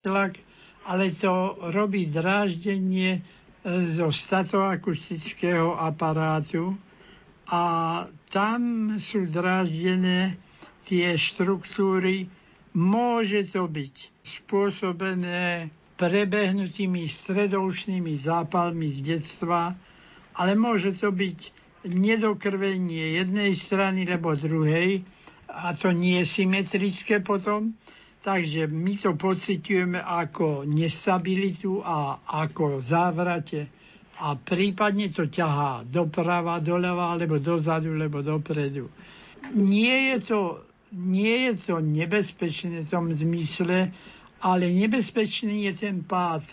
tlak, ale to robí dráždenie zo statoakustického aparátu a tam sú dráždené tie štruktúry. Môže to byť spôsobené prebehnutými stredoučnými zápalmi z detstva, ale môže to byť nedokrvenie jednej strany alebo druhej a to nie je symetrické potom. Takže my to pociťujeme ako nestabilitu a ako závrate a prípadne to ťahá doprava, doľava, alebo dozadu, alebo dopredu. Nie je to, nie je to nebezpečné v tom zmysle, ale nebezpečný je ten pád.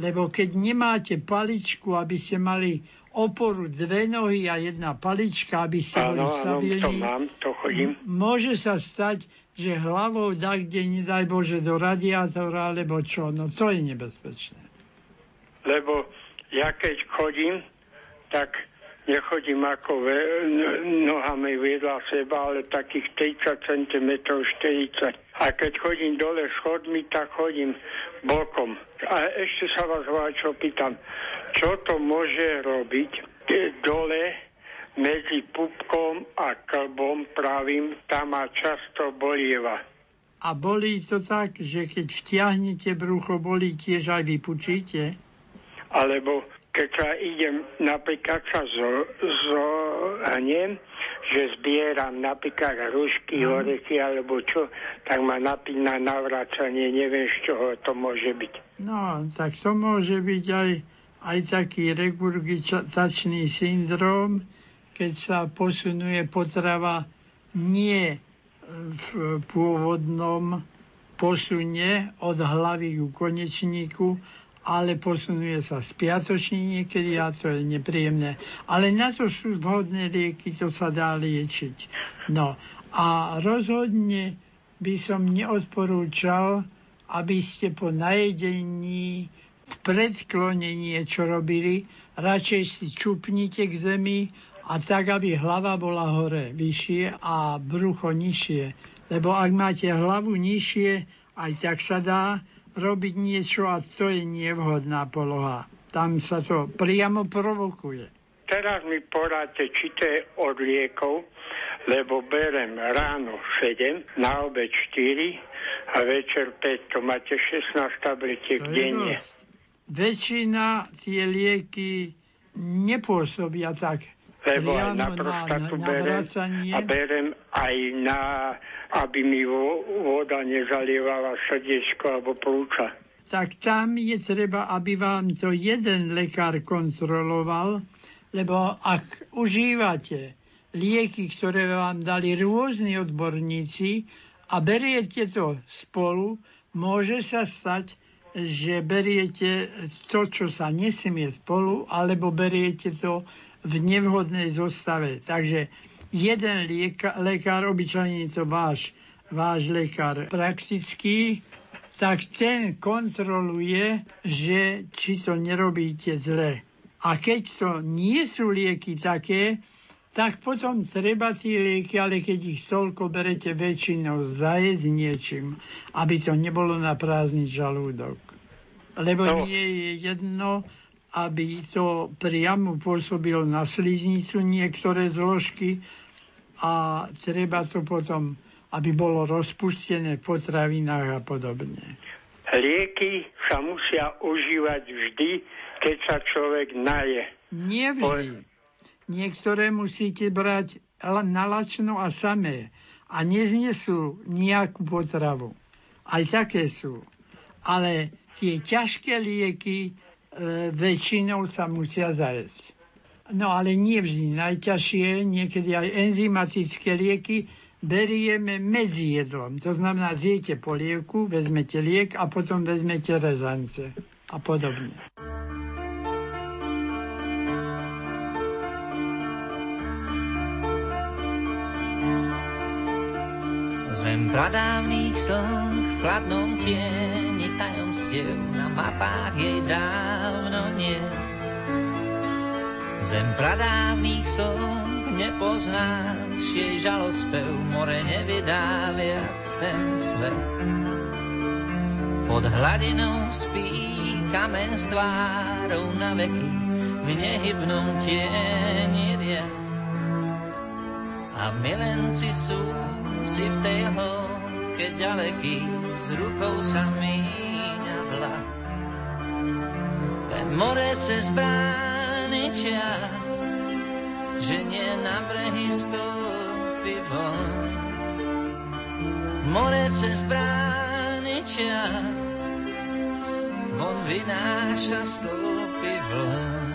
Lebo keď nemáte paličku, aby ste mali oporu dve nohy a jedna palička, aby ste boli stabilní, to mám, to chodím. môže sa stať, že hlavou dá kde, nedaj Bože, do radiátora, alebo čo. No to je nebezpečné. Lebo ja keď chodím, tak nechodím ako ve, nohami vedľa seba, ale takých 30 cm, 40. A keď chodím dole schodmi, tak chodím bokom. A ešte sa vás čo pýtam, čo to môže robiť dole medzi pupkom a klbom pravým, tam ma často bolieva. A bolí to tak, že keď vtiahnete brucho, bolí tiež aj vypučíte? Alebo keď sa idem, napríklad sa zo, zo že zbieram napríklad hrušky, mm. orechy alebo čo, tak ma napína navracanie, neviem z čoho to môže byť. No, tak to môže byť aj, aj taký regurgitačný syndrom, keď sa posunuje potrava nie v pôvodnom posune od hlavy ku konečníku, ale posunuje sa spiatočne niekedy a to je nepríjemné. Ale na to sú vhodné lieky, to sa dá liečiť. No a rozhodne by som neodporúčal, aby ste po najedení v predklone niečo robili, radšej si čupnite k zemi a tak, aby hlava bola hore vyššie a brucho nižšie. Lebo ak máte hlavu nižšie, aj tak sa dá robiť niečo a to je nevhodná poloha. Tam sa to priamo provokuje. Teraz mi poradte, či to je od liekov, lebo berem ráno 7, na obed 4 a večer 5. To máte 16 tabletiek denne. Väčšina tie lieky nepôsobia tak lebo aj na prostatu berem a berem aj na, aby mi voda nezalievala srdiečko alebo plúca. Tak tam je treba, aby vám to jeden lekár kontroloval, lebo ak užívate lieky, ktoré vám dali rôzni odborníci a beriete to spolu, môže sa stať, že beriete to, čo sa nesmie spolu, alebo beriete to v nevhodnej zostave. Takže jeden lieka, lekár, obyčajne to váš, váš lekár praktický, tak ten kontroluje, že či to nerobíte zle. A keď to nie sú lieky také, tak potom treba tie lieky, ale keď ich toľko berete väčšinou zajesť niečím, aby to nebolo na prázdny žalúdok. Lebo no. nie je jedno, aby to priamo pôsobilo na sliznicu niektoré zložky a treba to potom, aby bolo rozpustené v potravinách a podobne. Lieky sa musia užívať vždy, keď sa človek naje. Nie vždy. Niektoré musíte brať nalačno a samé a neznesú nejakú potravu. Aj také sú. Ale tie ťažké lieky väčšinou sa musia zajesť. No ale nie vždy. Najťažšie, niekedy aj enzymatické lieky berieme medzi jedlom. To znamená, zjete polievku, vezmete liek a potom vezmete rezance a podobne. Zem pradávnych slnk v chladnom tieni tajomstiev na mapách jej dávno nie. Zem pradávnych slnk nepoznáš, jej žalospev more nevydá viac ten svet. Pod hladinou spí kamen s tvárou na veky v nehybnom tieni rias. A milenci sú si v tej hĺbke ďaleký, s rukou sa vlas. Len more cez brány čas, že nie na brehy stúpi von. More cez brány čas, von vynáša stúpi von.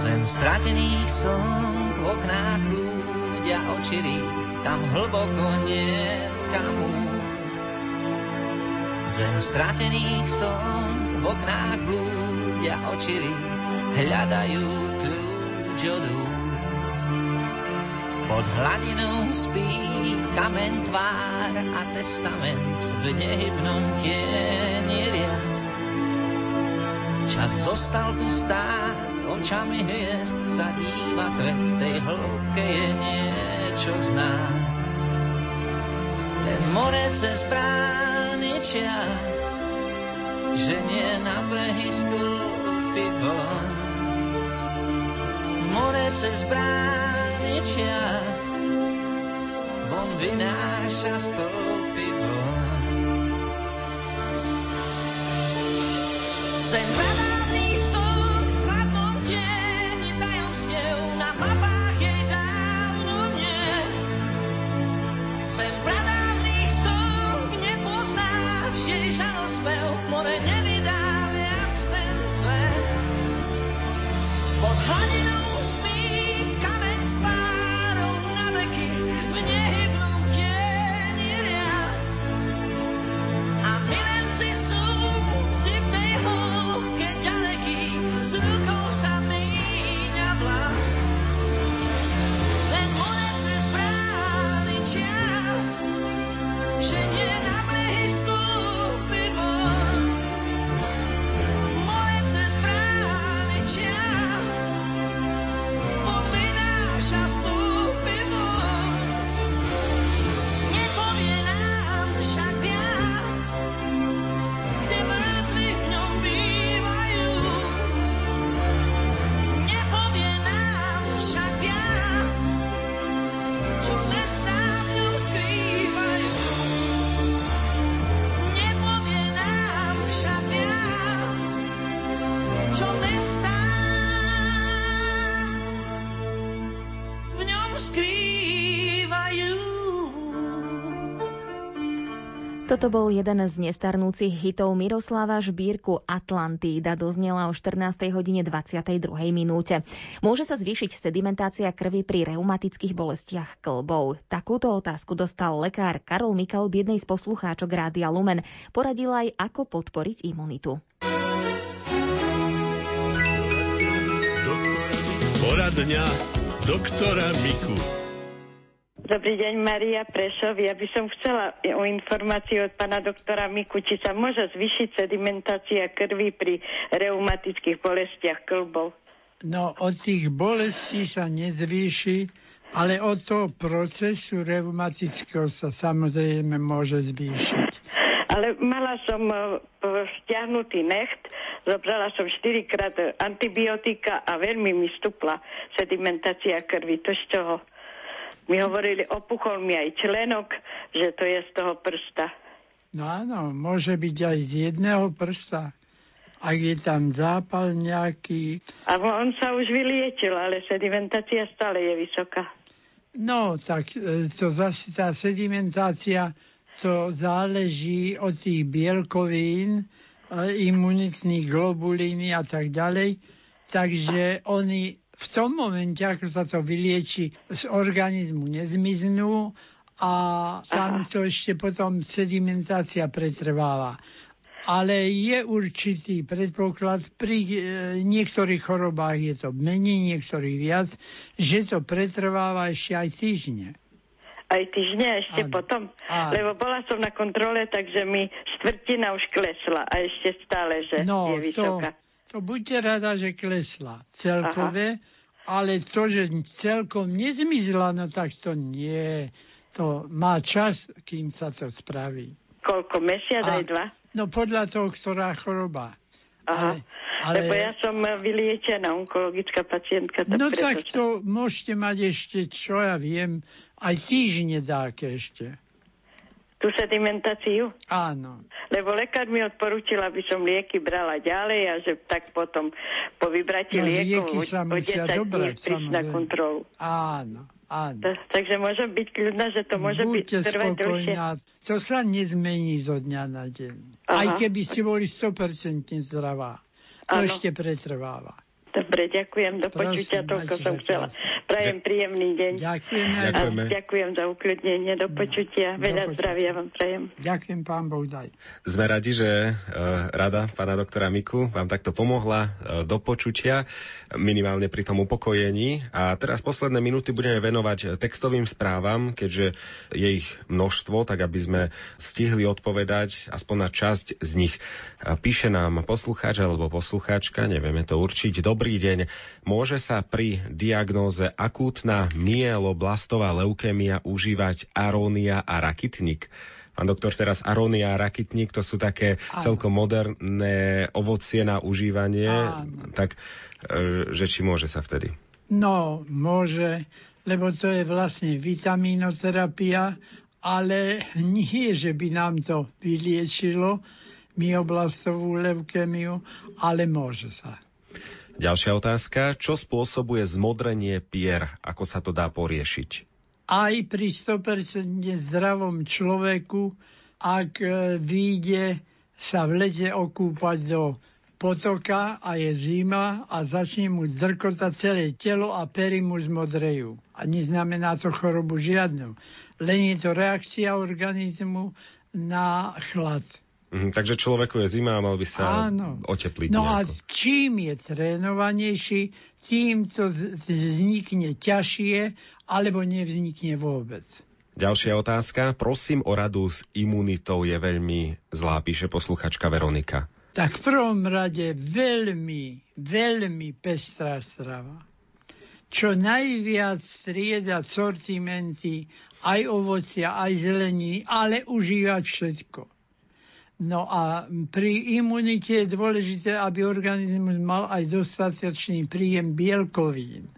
Zem stratených som v oknách blúdia očirí, tam hlboko nie kam Zem stratených som v oknách blúdia očirí, hľadajú kľúč od Pod hladinou spí kamen tvár a testament v nehybnom tieni riad. Čas zostal tu stáť, očami hviezd sa díva kvet, tej hĺbke je niečo znáť. Ten more cez brány čas, že nie na brehy stúpi von. More cez brány čas, von vynáša stúpi von. Zem Toto bol jeden z nestarnúcich hitov Miroslava Žbírku Atlantída. Doznela o 14. hodine 22. minúte. Môže sa zvýšiť sedimentácia krvi pri reumatických bolestiach klbov? Takúto otázku dostal lekár Karol Mikal od jednej z poslucháčok Rádia Lumen. Poradil aj, ako podporiť imunitu. Poradňa doktora Miku. Dobrý deň, Maria Prešov. Ja by som chcela o informáciu od pána doktora Miku, či sa môže zvýšiť sedimentácia krvi pri reumatických bolestiach klbov. No, od tých bolestí sa nezvýši, ale od toho procesu reumatického sa samozrejme môže zvýšiť. Ale mala som e, stiahnutý necht, zobrala som 4 krát antibiotika a veľmi mi stupla sedimentácia krvi. To z čoho? Mi hovorili, opuchol mi aj členok, že to je z toho prsta. No áno, môže byť aj z jedného prsta. Ak je tam zápal nejaký... A on sa už vyliečil, ale sedimentácia stále je vysoká. No, tak e, to zase tá sedimentácia, to záleží od tých bielkovín, e, imunitných globulín a tak ďalej. Takže oni v tom momente, ako sa to vylieči, z organizmu nezmiznú a tam to ešte potom sedimentácia pretrváva. Ale je určitý predpoklad, pri e, niektorých chorobách je to menej, niektorých viac, že to pretrváva ešte aj týždne. Aj týždne ešte ano. potom? Ano. Lebo bola som na kontrole, takže mi štvrtina už klesla a ešte stále, že no, je vysoká. To to buďte rada, že klesla celkové, Aha. ale to, že celkom nezmizla, no tak to nie. To má čas, kým sa to spraví. Koľko? Mesiac aj dva? No podľa toho, ktorá choroba. Aha. Ale, ale, Lebo ja som vyliečená onkologická pacientka. Tak no preto tak to môžete mať ešte, čo ja viem, aj týždne dáke ešte. Tú sedimentáciu? Áno. Lebo lekár mi odporúčil, aby som lieky brala ďalej a že tak potom po vybratí No, liekov o, o musia 10 dní prísť na kontrolu. Áno, áno. Ta- Takže môžem byť kľudná, že to môže byť Buďte trvať dlhšie. To sa nezmení zo dňa na deň. Aha. Aj keby ste boli 100% zdravá. To Áno. ešte pretrváva. Dobre, ďakujem. Do Prosím, počutia, toľko som chcela. Prajem príjemný deň. Ďakujeme. A ďakujem za ukľudnenie. Do počutia. Do Veľa počutia. zdravia vám prajem. Ďakujem, pán Boh daj. Sme radi, že e, rada pána doktora Miku vám takto pomohla e, do počutia, minimálne pri tom upokojení. A teraz posledné minúty budeme venovať textovým správam, keďže je ich množstvo, tak aby sme stihli odpovedať aspoň na časť z nich. Píše nám poslucháč alebo poslucháčka, nevieme to určiť. Dobrý deň. Môže sa pri diagnóze akútna myeloblastová leukémia užívať arónia a rakitník? Pán doktor, teraz arónia a rakitník, to sú také Áno. celkom moderné ovocie na užívanie, Áno. tak e, že či môže sa vtedy? No, môže, lebo to je vlastne vitamínoterapia, ale nie, že by nám to vyliečilo myoblastovú leukemiu, ale môže sa. Ďalšia otázka. Čo spôsobuje zmodrenie pier? Ako sa to dá poriešiť? Aj pri 100% zdravom človeku, ak e, vyjde sa v lete okúpať do potoka a je zima a začne mu zdrkotať celé telo a pery mu zmodrejú. A neznamená to chorobu žiadnu. Len je to reakcia organizmu na chlad. Mhm, takže človeku je zima a mal by sa Áno. otepliť No a nejako. čím je trénovanejší, tým to vznikne ťažšie, alebo nevznikne vôbec. Ďalšia otázka. Prosím o radu s imunitou je veľmi zlá, píše posluchačka Veronika. Tak v prvom rade veľmi, veľmi pestrá strava. Čo najviac striedať sortimenty, aj ovocia, aj zeleniny, ale užívať všetko. No a pri imunite je dôležité, aby organizmus mal aj dostatočný príjem bielkovín.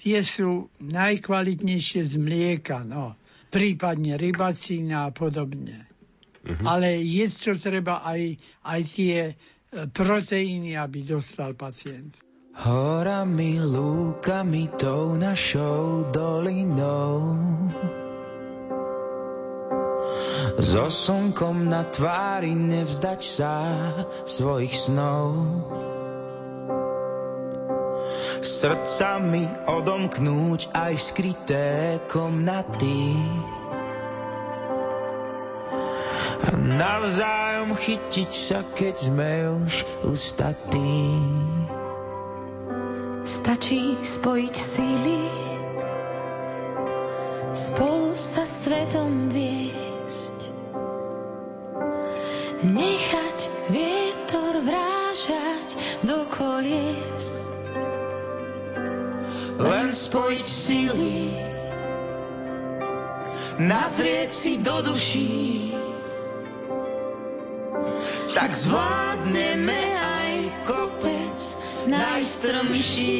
Tie sú najkvalitnejšie z mlieka, no. prípadne rybacína a podobne. Mhm. Ale jesť čo treba aj, aj tie e, proteíny, aby dostal pacient. Horami, lúkami, tou našou dolinou. So slnkom na tvári nevzdať sa svojich snov. Srdcami odomknúť aj skryté komnaty. A navzájom chytiť sa, keď sme už ustatí. Stačí spojiť síly, spolu sa svetom viesť. Nechať vietor vrážať do kolies. Len spojiť síly, nazrieť si do duší. Tak zvládneme aj kopec najstrmší.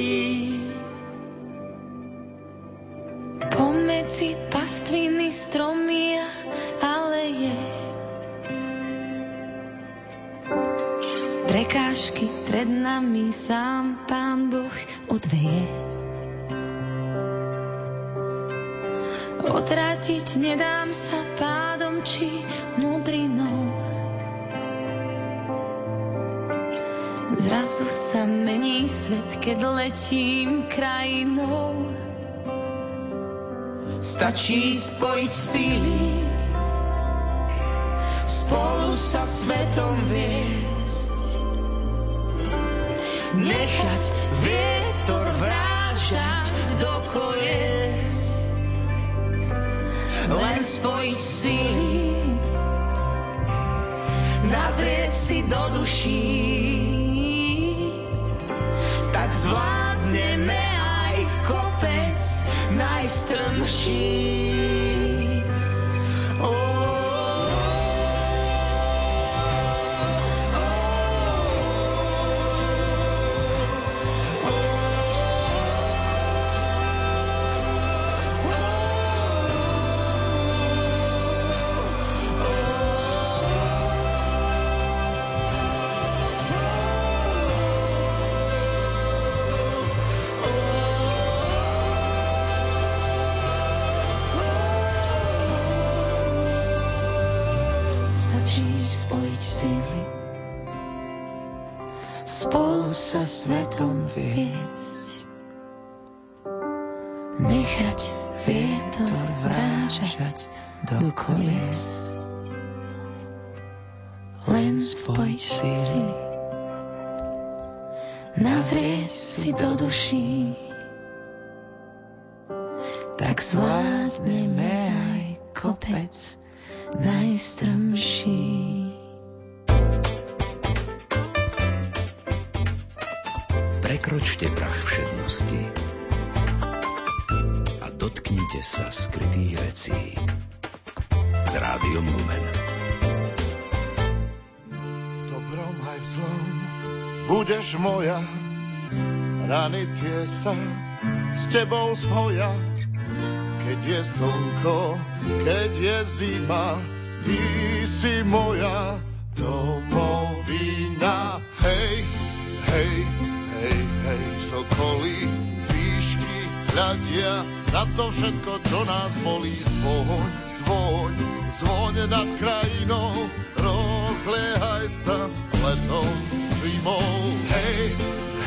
Pomedzi pastviny stromy a aleje. Prekážky pred nami sám Pán Boh odveje. Otrátiť nedám sa pádom či mudrinou. Zrazu sa mení svet, keď letím krajinou. Stačí spojiť síly, spolu sa svetom viesť. Nechať vietor vrážať do kolies. Len spojiť síly, nazrieť si do duší. Tak zvládneme aj kopec najstrmší. Snažiť spojiť sily, spolu sa svetom viesť, nechať vietor vrážať do kolies, len spojiť sily, nazrieť si do duší, tak zvládneme aj kopec najstrmší. Prekročte prach všednosti a dotknite sa skrytých vecí s rádiom Lumen. V dobrom aj v zlom budeš moja, rany tie sa s tebou zhoja. Keď je slnko, keď je zima, ty si moja domovina. Hej, hej, hej, hej, sokolí z výšky hľadia na to všetko, čo nás bolí. Zvoň, zvoň, zvoň nad krajinou, rozliehaj sa letom, zimou. Hej,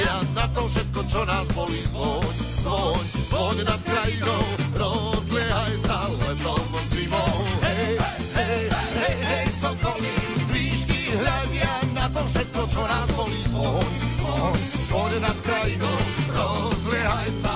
hľadia na to všetko, čo nás bolí. Zvoň, zvoň, zvoň nad krajinou, rozliehaj sa letom zimou. Hej, hej, hej, hej, sokolí z výšky hľadia na to všetko, čo nás bolí. Zvoň, zvoň, zvoň nad krajinou, rozliehaj sa,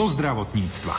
Zo zdravotníctva.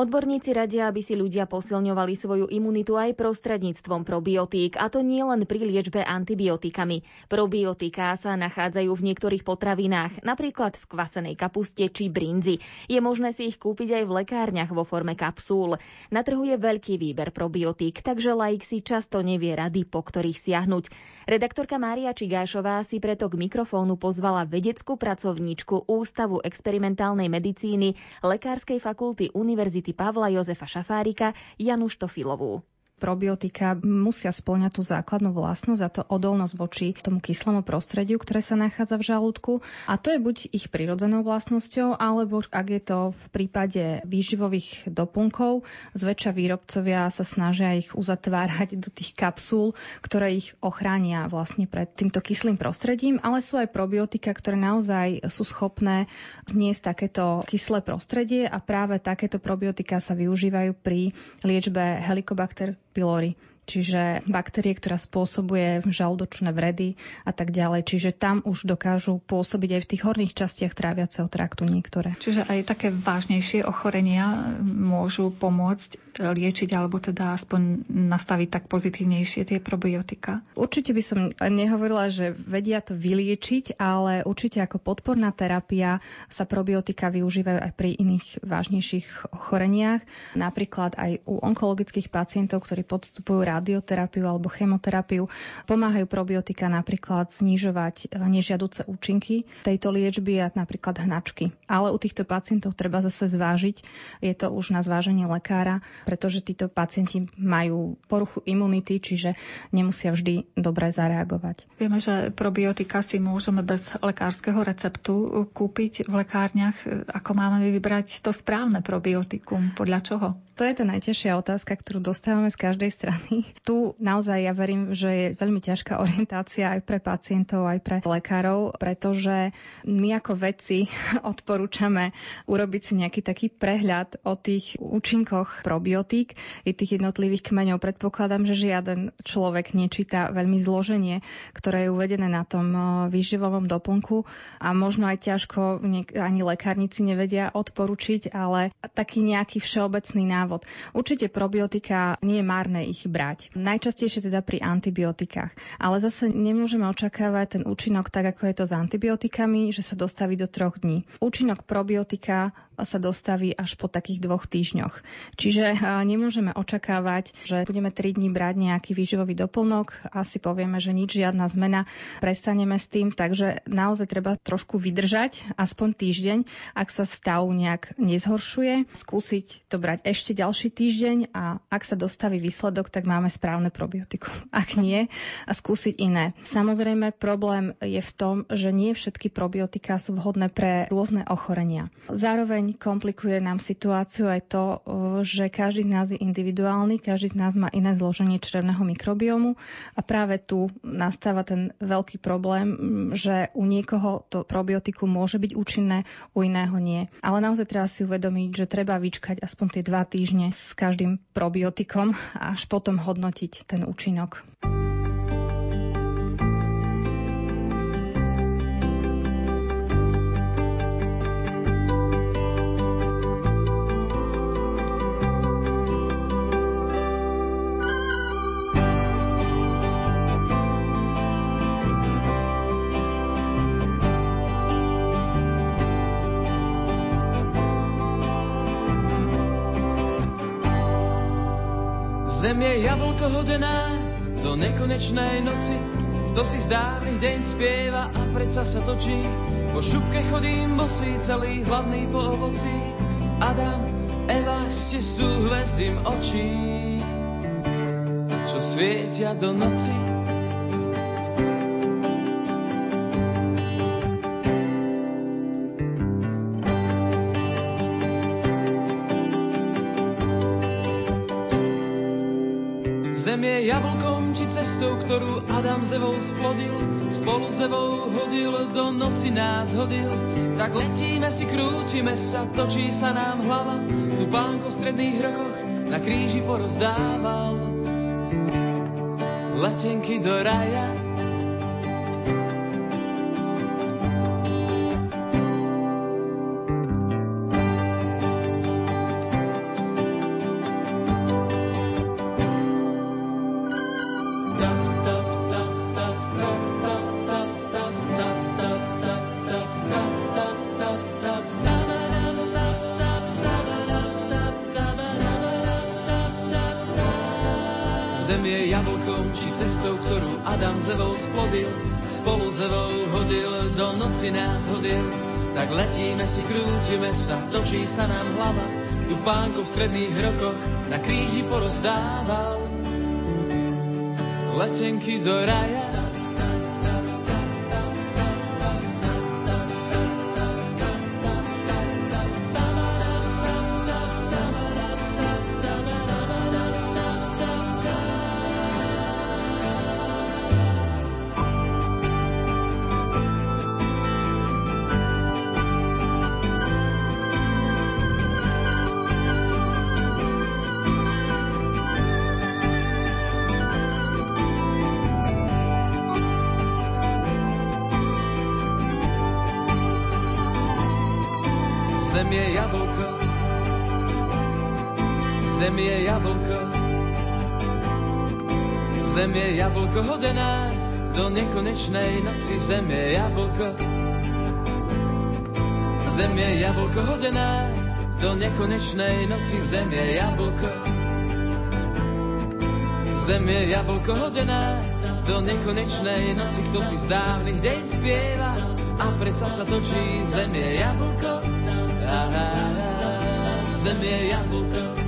Odborníci radia, aby si ľudia posilňovali svoju imunitu aj prostredníctvom probiotík, a to nie len pri liečbe antibiotikami. Probiotiká sa nachádzajú v niektorých potravinách, napríklad v kvasenej kapuste či brinzi. Je možné si ich kúpiť aj v lekárniach vo forme kapsúl. Na trhu je veľký výber probiotík, takže laik si často nevie rady, po ktorých siahnuť. Redaktorka Mária Čigášová si preto k mikrofónu pozvala vedeckú pracovníčku Ústavu experimentálnej medicíny Lekárskej fakulty Univerzity Pavla Jozefa Šafárika Janu Štofilovú probiotika musia splňať tú základnú vlastnosť a to odolnosť voči tomu kyslému prostrediu, ktoré sa nachádza v žalúdku. A to je buď ich prirodzenou vlastnosťou, alebo ak je to v prípade výživových doplnkov, zväčša výrobcovia sa snažia ich uzatvárať do tých kapsúl, ktoré ich ochránia vlastne pred týmto kyslým prostredím, ale sú aj probiotika, ktoré naozaj sú schopné zniesť takéto kyslé prostredie a práve takéto probiotika sa využívajú pri liečbe Helicobacter pylori čiže baktérie, ktorá spôsobuje žalúdočné vredy a tak ďalej. Čiže tam už dokážu pôsobiť aj v tých horných častiach tráviaceho traktu niektoré. Čiže aj také vážnejšie ochorenia môžu pomôcť liečiť alebo teda aspoň nastaviť tak pozitívnejšie tie probiotika? Určite by som nehovorila, že vedia to vyliečiť, ale určite ako podporná terapia sa probiotika využívajú aj pri iných vážnejších ochoreniach. Napríklad aj u onkologických pacientov, ktorí podstupujú radioterapiu alebo chemoterapiu, pomáhajú probiotika napríklad znižovať nežiaduce účinky tejto liečby a napríklad hnačky. Ale u týchto pacientov treba zase zvážiť, je to už na zváženie lekára, pretože títo pacienti majú poruchu imunity, čiže nemusia vždy dobre zareagovať. Vieme, že probiotika si môžeme bez lekárskeho receptu kúpiť v lekárniach. Ako máme vybrať to správne probiotikum? Podľa čoho? To je tá najťažšia otázka, ktorú dostávame z každej strany. Tu naozaj ja verím, že je veľmi ťažká orientácia aj pre pacientov, aj pre lekárov, pretože my ako vedci odporúčame urobiť si nejaký taký prehľad o tých účinkoch probiotík i tých jednotlivých kmeňov. Predpokladám, že žiaden človek nečíta veľmi zloženie, ktoré je uvedené na tom eh, výživovom doplnku a možno aj ťažko ani lekárnici nevedia odporučiť, ale taký nejaký všeobecný návod. Určite probiotika nie je márne ich brať. Najčastejšie teda pri antibiotikách. Ale zase nemôžeme očakávať ten účinok tak, ako je to s antibiotikami, že sa dostaví do troch dní. Účinok probiotika sa dostaví až po takých dvoch týždňoch. Čiže nemôžeme očakávať, že budeme 3 dní brať nejaký výživový doplnok a si povieme, že nič, žiadna zmena, prestaneme s tým, takže naozaj treba trošku vydržať, aspoň týždeň, ak sa stav nejak nezhoršuje, skúsiť to brať ešte ďalší týždeň a ak sa dostaví výsledok, tak máme správne probiotikum. Ak nie, a skúsiť iné. Samozrejme, problém je v tom, že nie všetky probiotika sú vhodné pre rôzne ochorenia. Zároveň komplikuje nám situáciu aj to, že každý z nás je individuálny, každý z nás má iné zloženie črevného mikrobiomu a práve tu nastáva ten veľký problém, že u niekoho to probiotikum môže byť účinné, u iného nie. Ale naozaj treba si uvedomiť, že treba vyčkať aspoň tie dva týždne s každým probiotikom a až potom hodnotiť ten účinok. Je jablko hodená do nekonečnej noci. Kto si z dávnych deň spieva a predsa sa točí. Po šupke chodím bosý, celý hlavný po ovoci. Adam, Eva, ste sú očí, čo svietia do noci. Zem je jablkom či cestou, ktorú Adam s Evou splodil, spolu s Evou hodil, do noci nás hodil. Tak letíme si, krútime sa, točí sa nám hlava, tu pánko v stredných rokoch na kríži porozdával. Letenky do raja, noci nás hodil, tak letíme si, krútime sa, točí sa nám hlava, tu pánko v stredných rokoch na kríži porozdával. Letenky do raja, zem je jablko, zem je jablko hodená do nekonečnej noci. Zem je jablko, zem je jablko hodená do nekonečnej noci. Zem je jablko, zem je jablko hodená do nekonečnej noci. Kto si z dávnych deň spieva a predsa sa točí. Zem je jablko, zem je jablko,